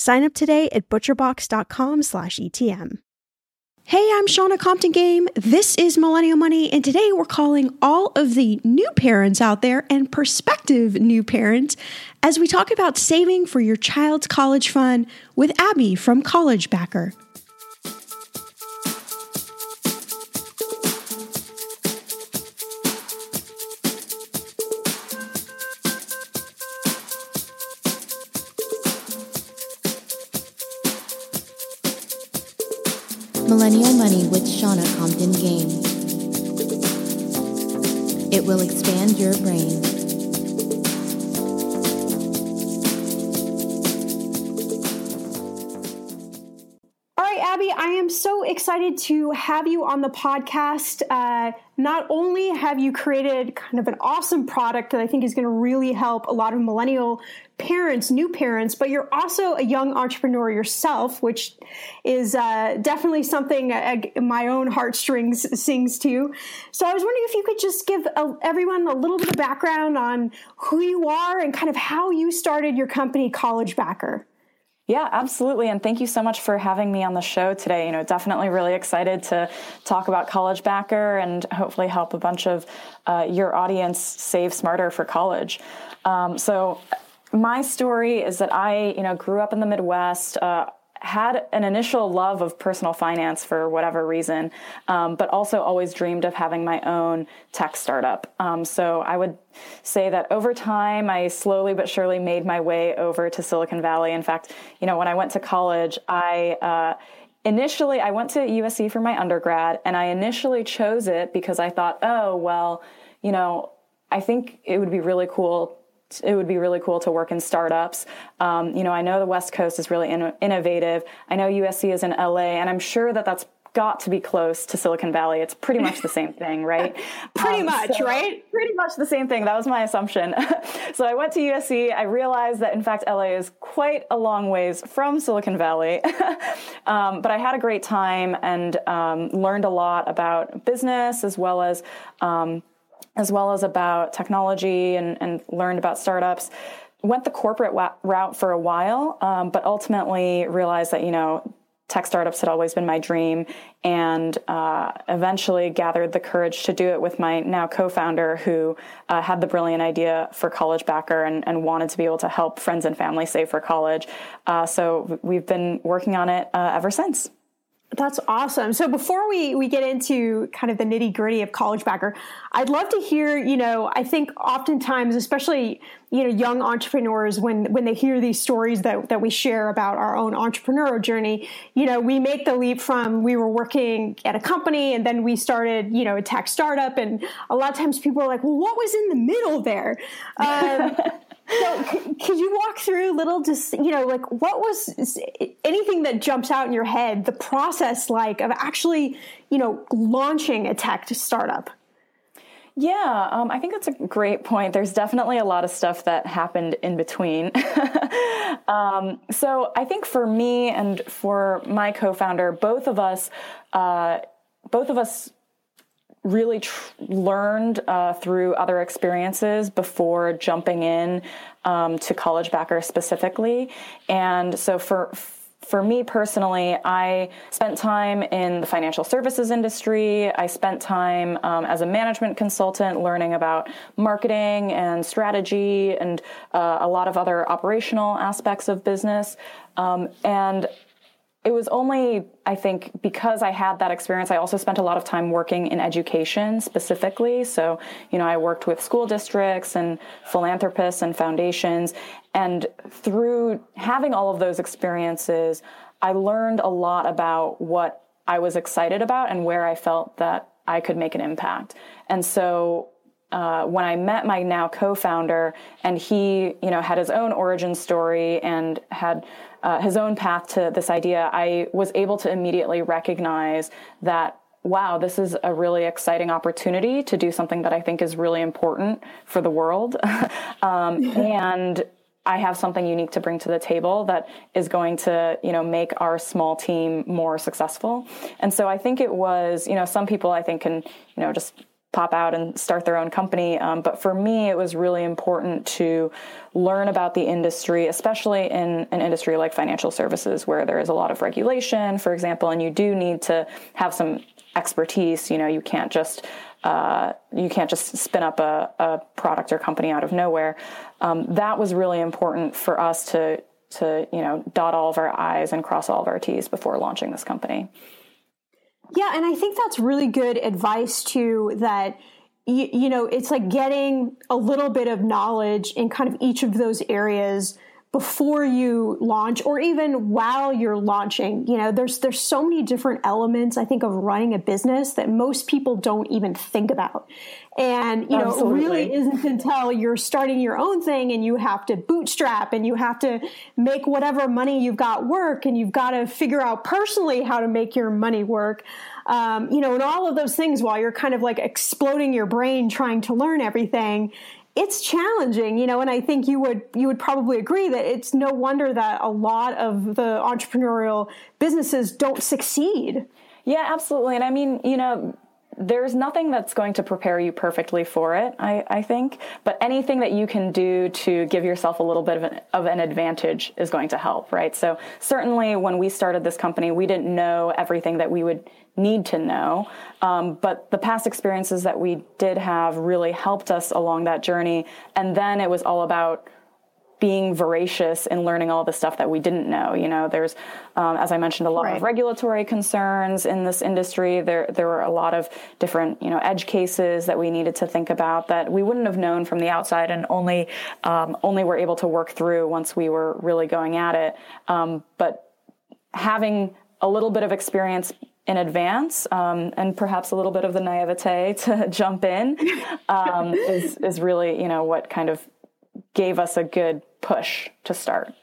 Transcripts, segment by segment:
Sign up today at butcherbox.com/etm. Hey, I'm Shannah Compton Game. This is Millennial Money, and today we're calling all of the new parents out there and prospective new parents as we talk about saving for your child's college fund with Abby from College Backer. Millennial Money with Shannah Compton Game. It will expand your brain. All right, Abby, I am so excited to have you on the podcast. Uh, not only have you created kind of an awesome product that I think is going to really help a lot of millennial parents, new parents, but you're also a young entrepreneur yourself, which is uh, definitely something uh, my own heartstrings sings to. So I was wondering if you could just give a, everyone a little bit of background on who you are and kind of how you started your company, College Backer. Yeah, absolutely. And thank you so much for having me on the show today. You know, definitely really excited to talk about College Backer and hopefully help a bunch of uh, your audience save smarter for college. Um, so, my story is that I, you know, grew up in the Midwest. Uh, had an initial love of personal finance for whatever reason, um, but also always dreamed of having my own tech startup. Um, so I would say that over time, I slowly but surely made my way over to Silicon Valley. In fact, you know, when I went to college, I uh, initially I went to USC for my undergrad, and I initially chose it because I thought, oh well, you know, I think it would be really cool it would be really cool to work in startups. Um, you know, I know the West Coast is really in- innovative. I know USC is in LA, and I'm sure that that's got to be close to Silicon Valley. It's pretty much the same thing, right? pretty um, much, so right? Pretty much the same thing. That was my assumption. so I went to USC. I realized that, in fact, LA is quite a long ways from Silicon Valley. um, but I had a great time and um, learned a lot about business as well as. As well as about technology and, and learned about startups went the corporate wa- route for a while, um, but ultimately realized that you know tech startups had always been my dream and uh, eventually gathered the courage to do it with my now co-founder who uh, had the brilliant idea for college backer and, and, wanted to be able to help friends and family save for college. Uh, so we've been working on it uh, ever since that's awesome. So before we, we get into kind of the nitty gritty of College Backer, I'd love to hear, you know, I think oftentimes, especially, you know, young entrepreneurs, when, when they hear these stories that, that we share about our own entrepreneurial journey, you know, we make the leap from we were working at a company and then we started, you know, a tech startup. And a lot of times people are like, well, what was in the middle there? Um, so could you walk through little just you know like what was anything that jumps out in your head the process like of actually you know launching a tech startup yeah, um, I think that's a great point. There's definitely a lot of stuff that happened in between. um, so I think for me and for my co-founder, both of us, uh, both of us really tr- learned uh, through other experiences before jumping in um, to college backer specifically and so for for me personally, I spent time in the financial services industry. I spent time um, as a management consultant learning about marketing and strategy and uh, a lot of other operational aspects of business. Um, and it was only, I think, because I had that experience. I also spent a lot of time working in education specifically. So, you know, I worked with school districts and philanthropists and foundations. And through having all of those experiences, I learned a lot about what I was excited about and where I felt that I could make an impact. And so uh, when I met my now co-founder, and he, you know, had his own origin story and had uh, his own path to this idea, I was able to immediately recognize that wow, this is a really exciting opportunity to do something that I think is really important for the world, um, and I have something unique to bring to the table that is going to, you know, make our small team more successful. And so I think it was, you know, some people I think can, you know, just pop out and start their own company. Um, but for me, it was really important to learn about the industry, especially in an industry like financial services, where there is a lot of regulation, for example, and you do need to have some expertise. You know, you can't just uh, you can't just spin up a, a, product or company out of nowhere. Um, that was really important for us to to you know dot all of our i's and cross all of our t's before launching this company. Yeah, and I think that's really good advice too that you, you know, it's like getting a little bit of knowledge in kind of each of those areas before you launch or even while you're launching. You know there's there's so many different elements i think of running a business that most people don't even think about. And you know Absolutely. it really isn't until you're starting your own thing and you have to bootstrap and you have to make whatever money you've got work and you've got to figure out personally how to make your money work. Um, you know and all of those things while you're kind of like exploding your brain trying to learn everything it's challenging, you know, and I think you would you would probably agree that it's no wonder that a lot of the entrepreneurial businesses don't succeed. Yeah, absolutely. And I mean, you know, there's nothing that's going to prepare you perfectly for it, I, I think. But anything that you can do to give yourself a little bit of an, of an advantage is going to help, right? So certainly when we started this company, we didn't know everything that we would need to know. Um, but the past experiences that we did have really helped us along that journey. And then it was all about being voracious and learning all the stuff that we didn't know. You know, there's, um, as I mentioned, a lot right. of regulatory concerns in this industry. There, there were a lot of different, you know, edge cases that we needed to think about that we wouldn't have known from the outside, and only, um, only were able to work through once we were really going at it. Um, but having a little bit of experience in advance um, and perhaps a little bit of the naivete to jump in um, is, is really you know what kind of gave us a good push to start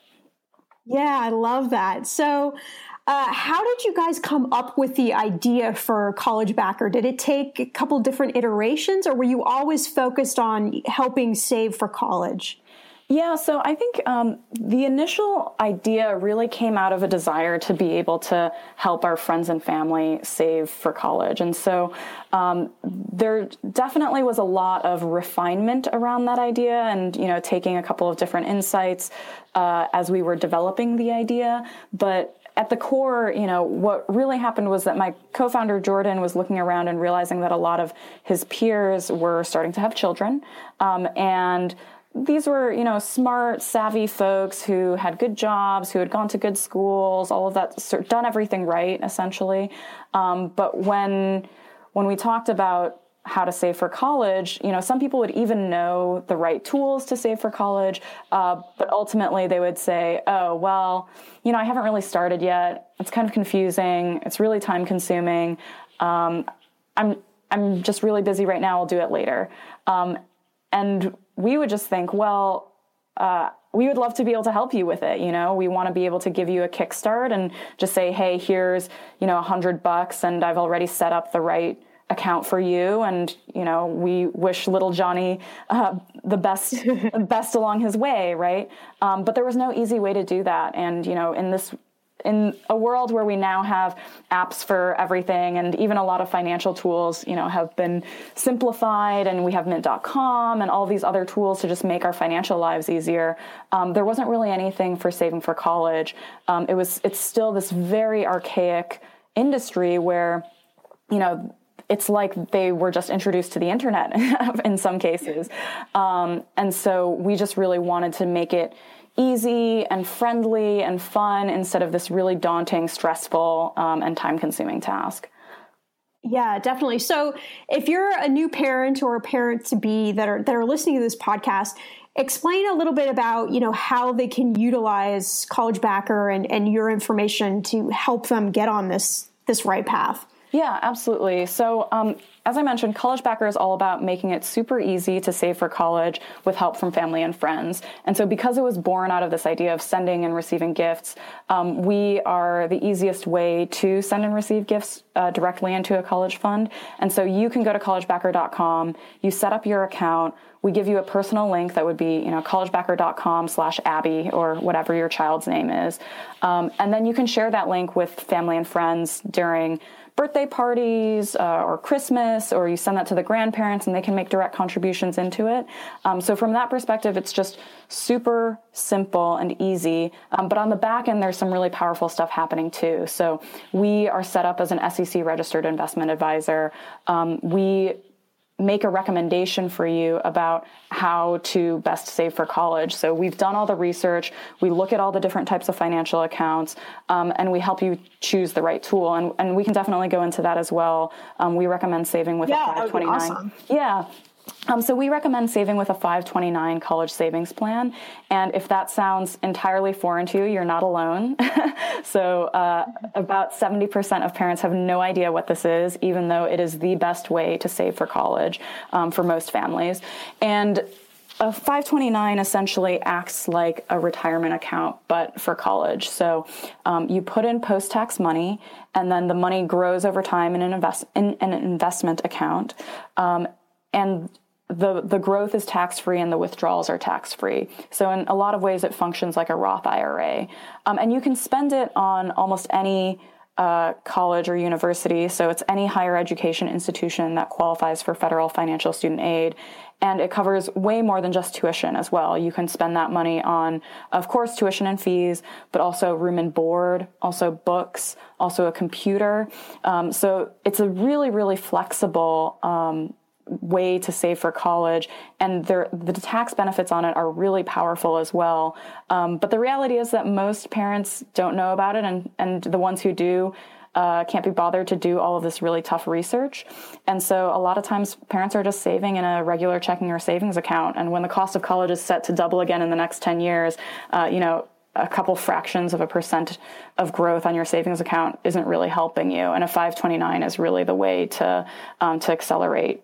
yeah i love that so Uh, how did you guys come up with the idea for College Backer? Did it take a couple different iterations, or were you always focused on helping save for college? Yeah, so I think um, the initial idea really came out of a desire to be able to help our friends and family save for college. And so um, there definitely was a lot of refinement around that idea and, you know, taking a couple of different insights uh, as we were developing the idea. But at the core, you know, what really happened was that my co-founder Jordan was looking around and realizing that a lot of his peers were starting to have children, um, and these were, you know, smart, savvy folks who had good jobs, who had gone to good schools, all of that, done everything right, essentially. Um, but when when we talked about how to save for college, you know, some people would even know the right tools to save for college, uh, but ultimately they would say, "Oh, well, you know, I haven't really started yet. It's kind of confusing. It's really time consuming. Um, I'm I'm just really busy right now. I'll do it later." Um, and we would just think, well, uh, we would love to be able to help you with it. You know, we want to be able to give you a kickstart and just say, hey, here's, you know, a hundred bucks and I've already set up the right account for you. And, you know, we wish little Johnny uh, the best, best along his way. Right. Um, but there was no easy way to do that. And, you know, in this in a world where we now have apps for everything and even a lot of financial tools, you know, have been simplified and we have mint.com and all these other tools to just make our financial lives easier. Um, there wasn't really anything for saving for college. Um, it was, it's still this very archaic industry where, you know, it's like they were just introduced to the internet in some cases. Um, and so we just really wanted to make it easy and friendly and fun instead of this really daunting, stressful, um, and time consuming task. Yeah, definitely. So, if you're a new parent or a parent to be that are that are listening to this podcast, explain a little bit about you know how they can utilize College Backer and and your information to help them get on this this right path. Yeah, absolutely. So, um, as I mentioned, College Backer is all about making it super easy to save for college with help from family and friends. And so, because it was born out of this idea of sending and receiving gifts, um, we are the easiest way to send and receive gifts uh, directly into a college fund. And so, you can go to collegebacker.com, you set up your account. We give you a personal link that would be, you know, collegebacker.com slash Abby or whatever your child's name is. Um, and then you can share that link with family and friends during birthday parties uh, or Christmas, or you send that to the grandparents and they can make direct contributions into it. Um, so, from that perspective, it's just super simple and easy. Um, but on the back end, there's some really powerful stuff happening too. So, we are set up as an SEC registered investment advisor. Um, we make a recommendation for you about how to best save for college. So we've done all the research, we look at all the different types of financial accounts, um, and we help you choose the right tool. And, and we can definitely go into that as well. Um, we recommend saving with yeah, a 529. Awesome. Yeah. Um, so we recommend saving with a 529 college savings plan. And if that sounds entirely foreign to you, you're not alone. so uh, about 70% of parents have no idea what this is, even though it is the best way to save for college um, for most families. And a 529 essentially acts like a retirement account, but for college. So um, you put in post tax money, and then the money grows over time in an, invest, in, an investment account. Um, and the the growth is tax free and the withdrawals are tax free. So in a lot of ways, it functions like a Roth IRA, um, and you can spend it on almost any. Uh, college or university, so it's any higher education institution that qualifies for federal financial student aid, and it covers way more than just tuition as well. You can spend that money on, of course, tuition and fees, but also room and board, also books, also a computer. Um, so it's a really, really flexible um, way to save for college, and the tax benefits on it are really powerful as well. Um, but the reality is that most parents don't know about it, and and the ones who do. Uh, can't be bothered to do all of this really tough research. And so a lot of times parents are just saving in a regular checking or savings account. And when the cost of college is set to double again in the next 10 years, uh, you know, a couple fractions of a percent of growth on your savings account isn't really helping you. And a 529 is really the way to, um, to accelerate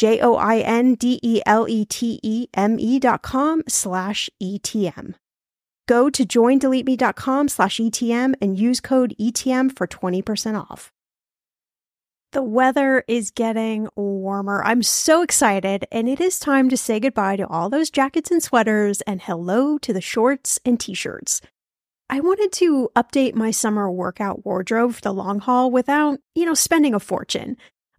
J O I N D E L E T E M E dot com slash ETM. Go to joindeleteme.com slash ETM and use code ETM for 20% off. The weather is getting warmer. I'm so excited, and it is time to say goodbye to all those jackets and sweaters and hello to the shorts and t shirts. I wanted to update my summer workout wardrobe for the long haul without, you know, spending a fortune.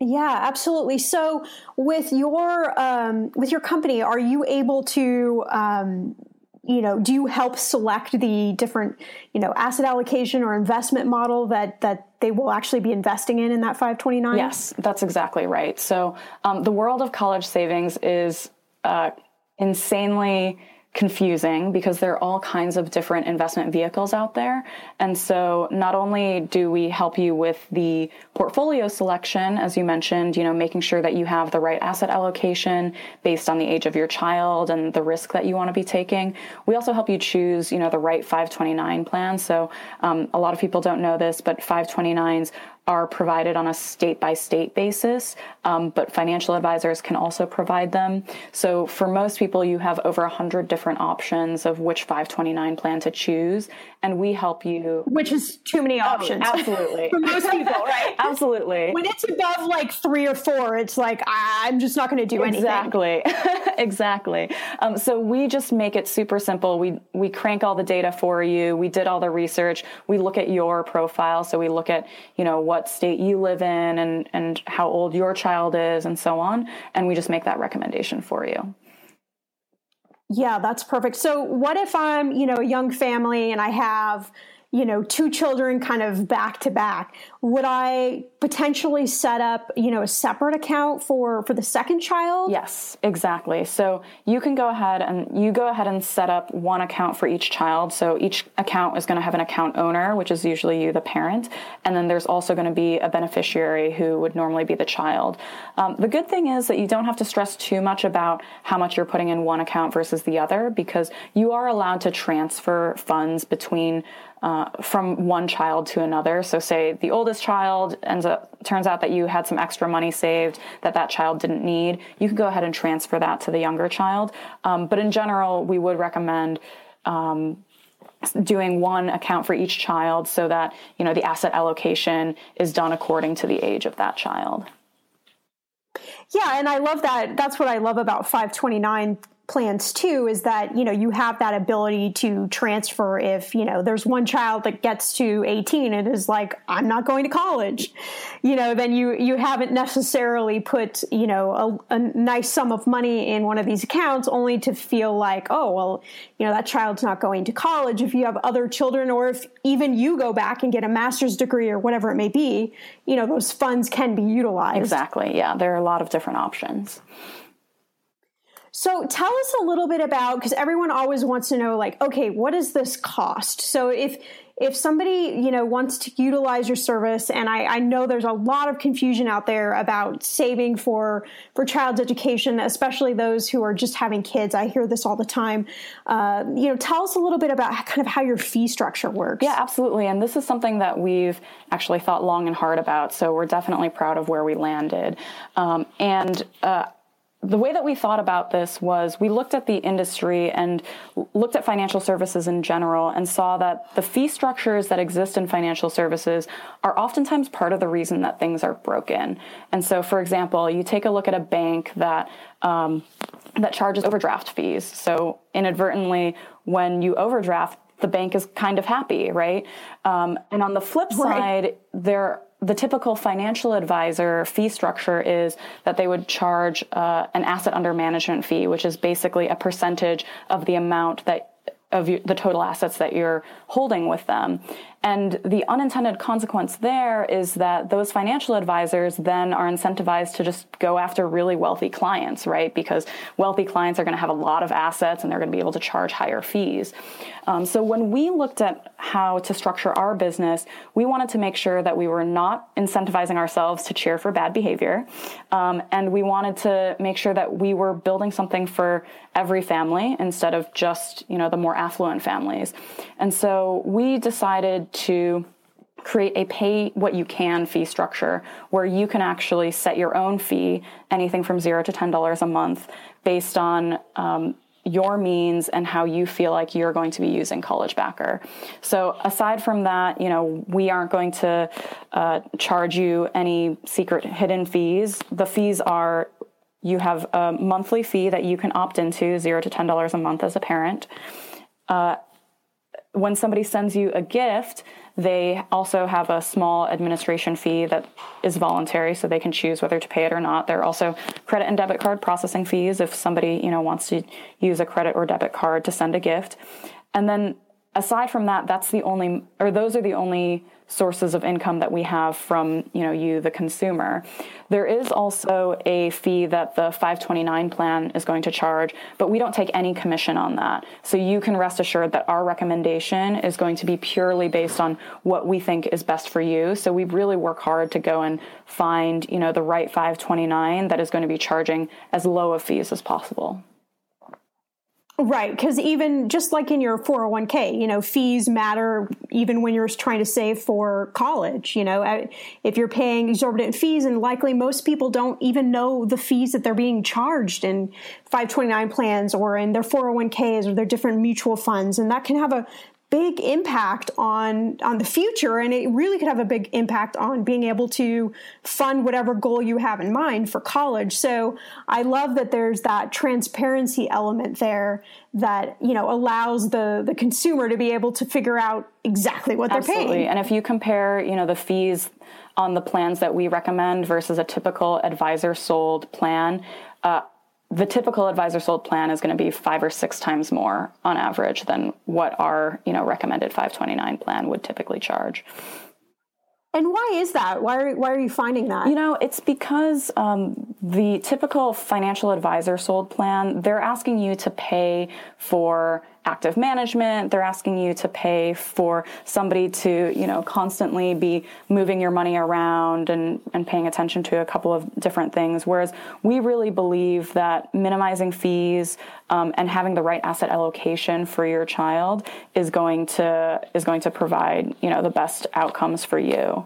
Yeah, absolutely. So, with your um, with your company, are you able to, um, you know, do you help select the different, you know, asset allocation or investment model that that they will actually be investing in in that 529? Yes, that's exactly right. So, um, the world of college savings is uh, insanely confusing because there are all kinds of different investment vehicles out there. And so not only do we help you with the portfolio selection, as you mentioned, you know, making sure that you have the right asset allocation based on the age of your child and the risk that you want to be taking. We also help you choose, you know, the right 529 plan. So um, a lot of people don't know this, but 529s are provided on a state by state basis, um, but financial advisors can also provide them. So for most people, you have over 100 different options of which 529 plan to choose, and we help you. Which is too many options. Oh, absolutely. for most people, right? absolutely. When it's above like three or four, it's like, I'm just not going to do anything. Exactly. exactly. Um, so we just make it super simple. We, we crank all the data for you. We did all the research. We look at your profile. So we look at, you know, what state you live in and, and how old your child is and so on. And we just make that recommendation for you. Yeah, that's perfect. So what if I'm, you know, a young family and I have you know two children kind of back to back would i potentially set up you know a separate account for for the second child? Yes exactly. So you can go ahead and you go ahead and set up one account for each child. So each account is going to have an account owner which is usually you the parent. And then there's also going to be a beneficiary who would normally be the child. Um, the good thing is that you don't have to stress too much about how much you're putting in one account versus the other because you are allowed to transfer funds between uh, from one child to another. So, say the oldest child ends up turns out that you had some extra money saved that that child didn't need. You can go ahead and transfer that to the younger child. Um, but in general, we would recommend. Um, doing one account for each child so that you know the asset allocation is done according to the age of that child yeah and i love that that's what i love about 529 plans too is that you know you have that ability to transfer if you know there's one child that gets to 18 and is like i'm not going to college you know then you you haven't necessarily put you know a, a nice sum of money in one of these accounts only to feel like oh well you know that child's not going to college. If you have other children or if even you go back and get a master's degree or whatever it may be you know those funds can be utilized. Exactly. Yeah there are a lot of different options so tell us a little bit about because everyone always wants to know like okay what does this cost? So if if somebody you know wants to utilize your service and I, I, know there's a lot of confusion out there about saving for for child's education especially those who are just having kids. I hear this all the time. Uh, you know tell us a little bit about kind of how your fee structure works. Yeah absolutely. And this is something that we've actually thought long and hard about. So we're definitely proud of where we landed. Um, and uh, the way that we thought about this was we looked at the industry and looked at financial services in general and saw that the fee structures that exist in financial services are oftentimes part of the reason that things are broken. And so, for example, you take a look at a bank that um, that charges overdraft fees. So inadvertently, when you overdraft, the bank is kind of happy, right? Um, and on the flip side, right. there the typical financial advisor fee structure is that they would charge uh, an asset under management fee, which is basically a percentage of the amount that of the total assets that you're holding with them. And the unintended consequence there is that those financial advisors then are incentivized to just go after really wealthy clients, right? Because wealthy clients are going to have a lot of assets and they're going to be able to charge higher fees. Um, so when we looked at how to structure our business, we wanted to make sure that we were not incentivizing ourselves to cheer for bad behavior. Um, and we wanted to make sure that we were building something for every family instead of just, you know, the more affluent families. And so we decided to create a pay what you can fee structure where you can actually set your own fee, anything from zero to $10 a month, based on um, your means and how you feel like you're going to be using College Backer. So aside from that, you know, we aren't going to uh, charge you any secret hidden fees. The fees are you have a monthly fee that you can opt into, zero to ten dollars a month as a parent. Uh, when somebody sends you a gift, they also have a small administration fee that is voluntary, so they can choose whether to pay it or not. There are also credit and debit card processing fees if somebody you know wants to use a credit or debit card to send a gift. And then aside from that, that's the only, or those are the only sources of income that we have from you know you the consumer. There is also a fee that the 529 plan is going to charge but we don't take any commission on that. So you can rest assured that our recommendation is going to be purely based on what we think is best for you. So we really work hard to go and find you know the right 529 that is going to be charging as low of fees as possible Right, because even just like in your 401k, you know, fees matter even when you're trying to save for college. You know, if you're paying exorbitant fees, and likely most people don't even know the fees that they're being charged in 529 plans or in their 401ks or their different mutual funds, and that can have a big impact on on the future and it really could have a big impact on being able to fund whatever goal you have in mind for college so i love that there's that transparency element there that you know allows the the consumer to be able to figure out exactly what they're paying. And if you compare you know the fees on the plans that we recommend versus a typical advisor sold plan uh, the typical advisor sold plan is going to be five or six times more on average than what our you know recommended 529 plan would typically charge and why is that? Why are, why are you finding that? You know, it's because um, the typical financial advisor sold plan, they're asking you to pay for active management. They're asking you to pay for somebody to, you know, constantly be moving your money around and, and paying attention to a couple of different things. Whereas we really believe that minimizing fees um, and having the right asset allocation for your child is going to is going to provide, you know, the best outcomes for you.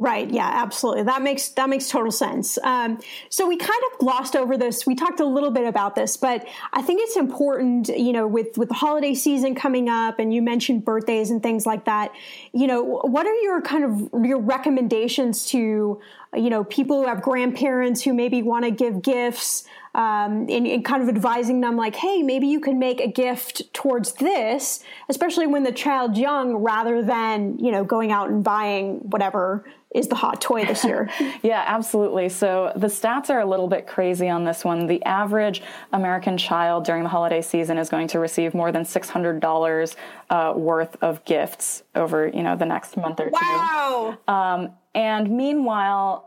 Right. Yeah. Absolutely. That makes that makes total sense. Um, so we kind of glossed over this. We talked a little bit about this, but I think it's important. You know, with with the holiday season coming up, and you mentioned birthdays and things like that. You know, what are your kind of your recommendations to you know people who have grandparents who maybe want to give gifts? Um, and, and, kind of advising them like, hey, maybe you can make a gift towards this, especially when the child's young, rather than you know going out and buying whatever is the hot toy this year. yeah, absolutely. So the stats are a little bit crazy on this one. The average American child during the holiday season is going to receive more than six hundred dollars uh, worth of gifts over you know the next month or two. Wow. Um, and meanwhile.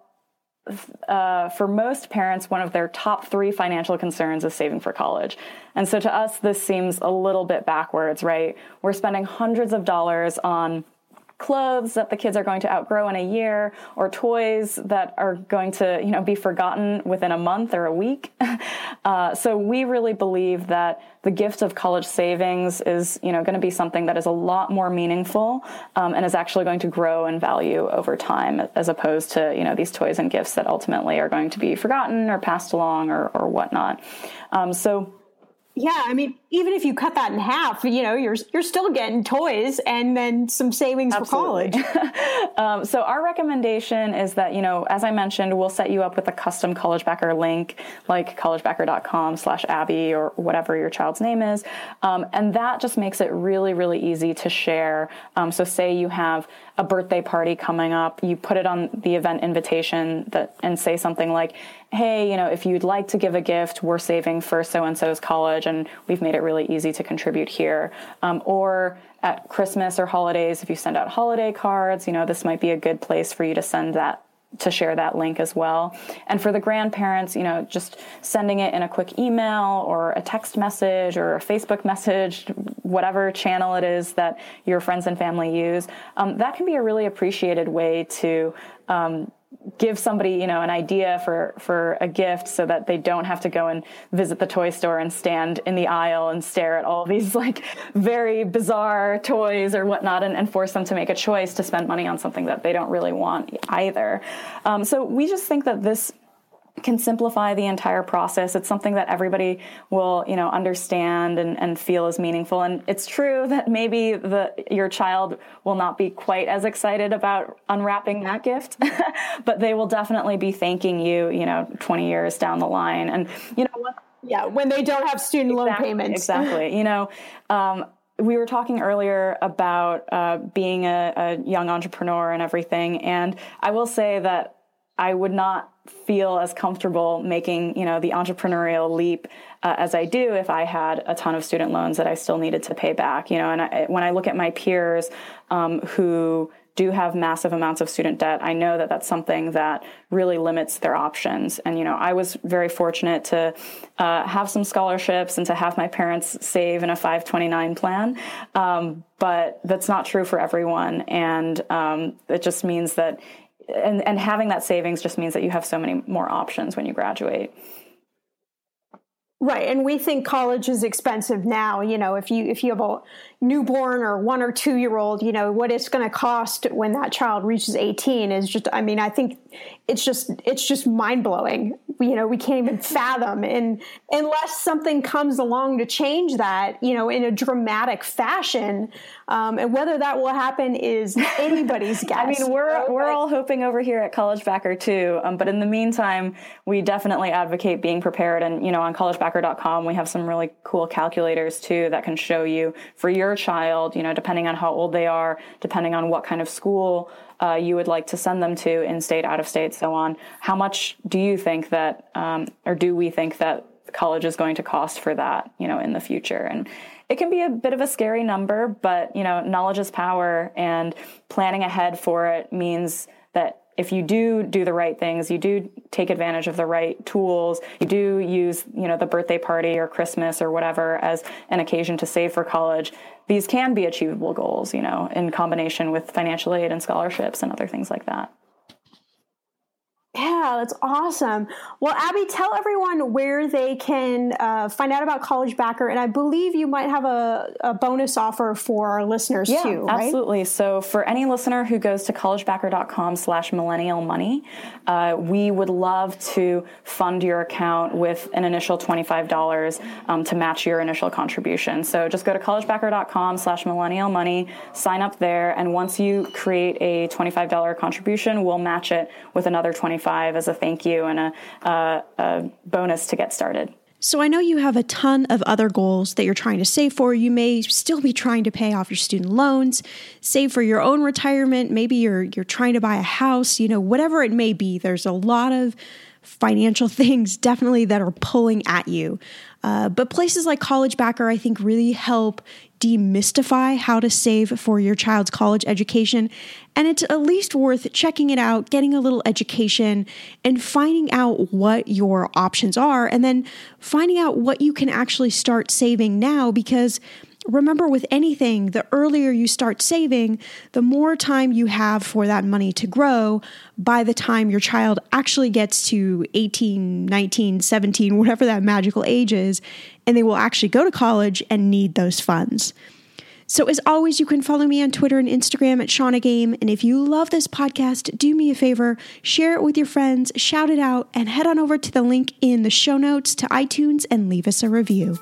Uh, for most parents, one of their top three financial concerns is saving for college. And so to us, this seems a little bit backwards, right? We're spending hundreds of dollars on clothes that the kids are going to outgrow in a year or toys that are going to you know be forgotten within a month or a week. Uh, so we really believe that the gift of college savings is you know going to be something that is a lot more meaningful um, and is actually going to grow in value over time as opposed to you know these toys and gifts that ultimately are going to be forgotten or passed along or, or whatnot. Um, so yeah, I mean, even if you cut that in half, you know, you're you're still getting toys and then some savings Absolutely. for college. um, so our recommendation is that you know, as I mentioned, we'll set you up with a custom CollegeBacker link, like collegebacker.com/abby or whatever your child's name is, um, and that just makes it really, really easy to share. Um, so, say you have a birthday party coming up, you put it on the event invitation that and say something like, "Hey, you know, if you'd like to give a gift, we're saving for so and so's college, and we've made it really easy to contribute here." Um, or at Christmas or holidays, if you send out holiday cards, you know, this might be a good place for you to send that to share that link as well. And for the grandparents, you know, just sending it in a quick email or a text message or a Facebook message, whatever channel it is that your friends and family use, um, that can be a really appreciated way to um, give somebody you know an idea for for a gift so that they don't have to go and visit the toy store and stand in the aisle and stare at all these like very bizarre toys or whatnot and, and force them to make a choice to spend money on something that they don't really want either. Um, so we just think that this can simplify the entire process. It's something that everybody will, you know, understand and, and feel is meaningful. And it's true that maybe the your child will not be quite as excited about unwrapping that gift, but they will definitely be thanking you, you know, 20 years down the line. And you know what? Yeah, when they don't have student exactly, loan payments. Exactly. You know, um, we were talking earlier about uh, being a, a young entrepreneur and everything, and I will say that I would not feel as comfortable making you know the entrepreneurial leap uh, as I do if I had a ton of student loans that I still needed to pay back. You know, and I, when I look at my peers um, who do have massive amounts of student debt, I know that that's something that really limits their options. And you know, I was very fortunate to uh, have some scholarships and to have my parents save in a 529 plan. Um, but that's not true for everyone, and um, it just means that and, and having that savings just means that you have so many more options when you graduate. Right, and we think college is expensive now. You know, if you if you have a newborn or one or two year old, you know what it's going to cost when that child reaches eighteen is just. I mean, I think it's just it's just mind blowing. You know, we can't even fathom, and unless something comes along to change that, you know, in a dramatic fashion, um, and whether that will happen is anybody's guess. I mean, we're we're all hoping over here at CollegeBacker too, um, but in the meantime, we definitely advocate being prepared. And you know, on collegebacker.com, we have some really cool calculators too that can show you for your child, you know, depending on how old they are, depending on what kind of school uh, you would like to send them to, in state, out of state, so on. How much do you think that, um, or do we think that college is going to cost for that, you know, in the future? And it can be a bit of a scary number, but you know, knowledge is power, and planning ahead for it means that if you do do the right things, you do take advantage of the right tools, you do use, you know, the birthday party or Christmas or whatever as an occasion to save for college, these can be achievable goals, you know, in combination with financial aid and scholarships and other things like that. Yeah, that's awesome. Well, Abby, tell everyone where they can uh, find out about CollegeBacker, and I believe you might have a, a bonus offer for our listeners yeah, too. Right? Absolutely. So, for any listener who goes to collegebacker.com/slash millennial money, uh, we would love to fund your account with an initial twenty-five dollars um, to match your initial contribution. So, just go to collegebacker.com/slash millennial money, sign up there, and once you create a twenty-five dollar contribution, we'll match it with another twenty. 25 as a thank you and a, a, a bonus to get started. So I know you have a ton of other goals that you're trying to save for. You may still be trying to pay off your student loans, save for your own retirement, maybe you're you're trying to buy a house, you know, whatever it may be. There's a lot of financial things definitely that are pulling at you. Uh, but places like CollegeBacker, I think, really help demystify how to save for your child's college education. And it's at least worth checking it out, getting a little education, and finding out what your options are, and then finding out what you can actually start saving now because remember with anything, the earlier you start saving, the more time you have for that money to grow by the time your child actually gets to 18, 19, 17, whatever that magical age is, and they will actually go to college and need those funds. So, as always, you can follow me on Twitter and Instagram at Shannah Game. And if you love this podcast, do me a favor, share it with your friends, shout it out, and head on over to the link in the show notes to iTunes and leave us a review.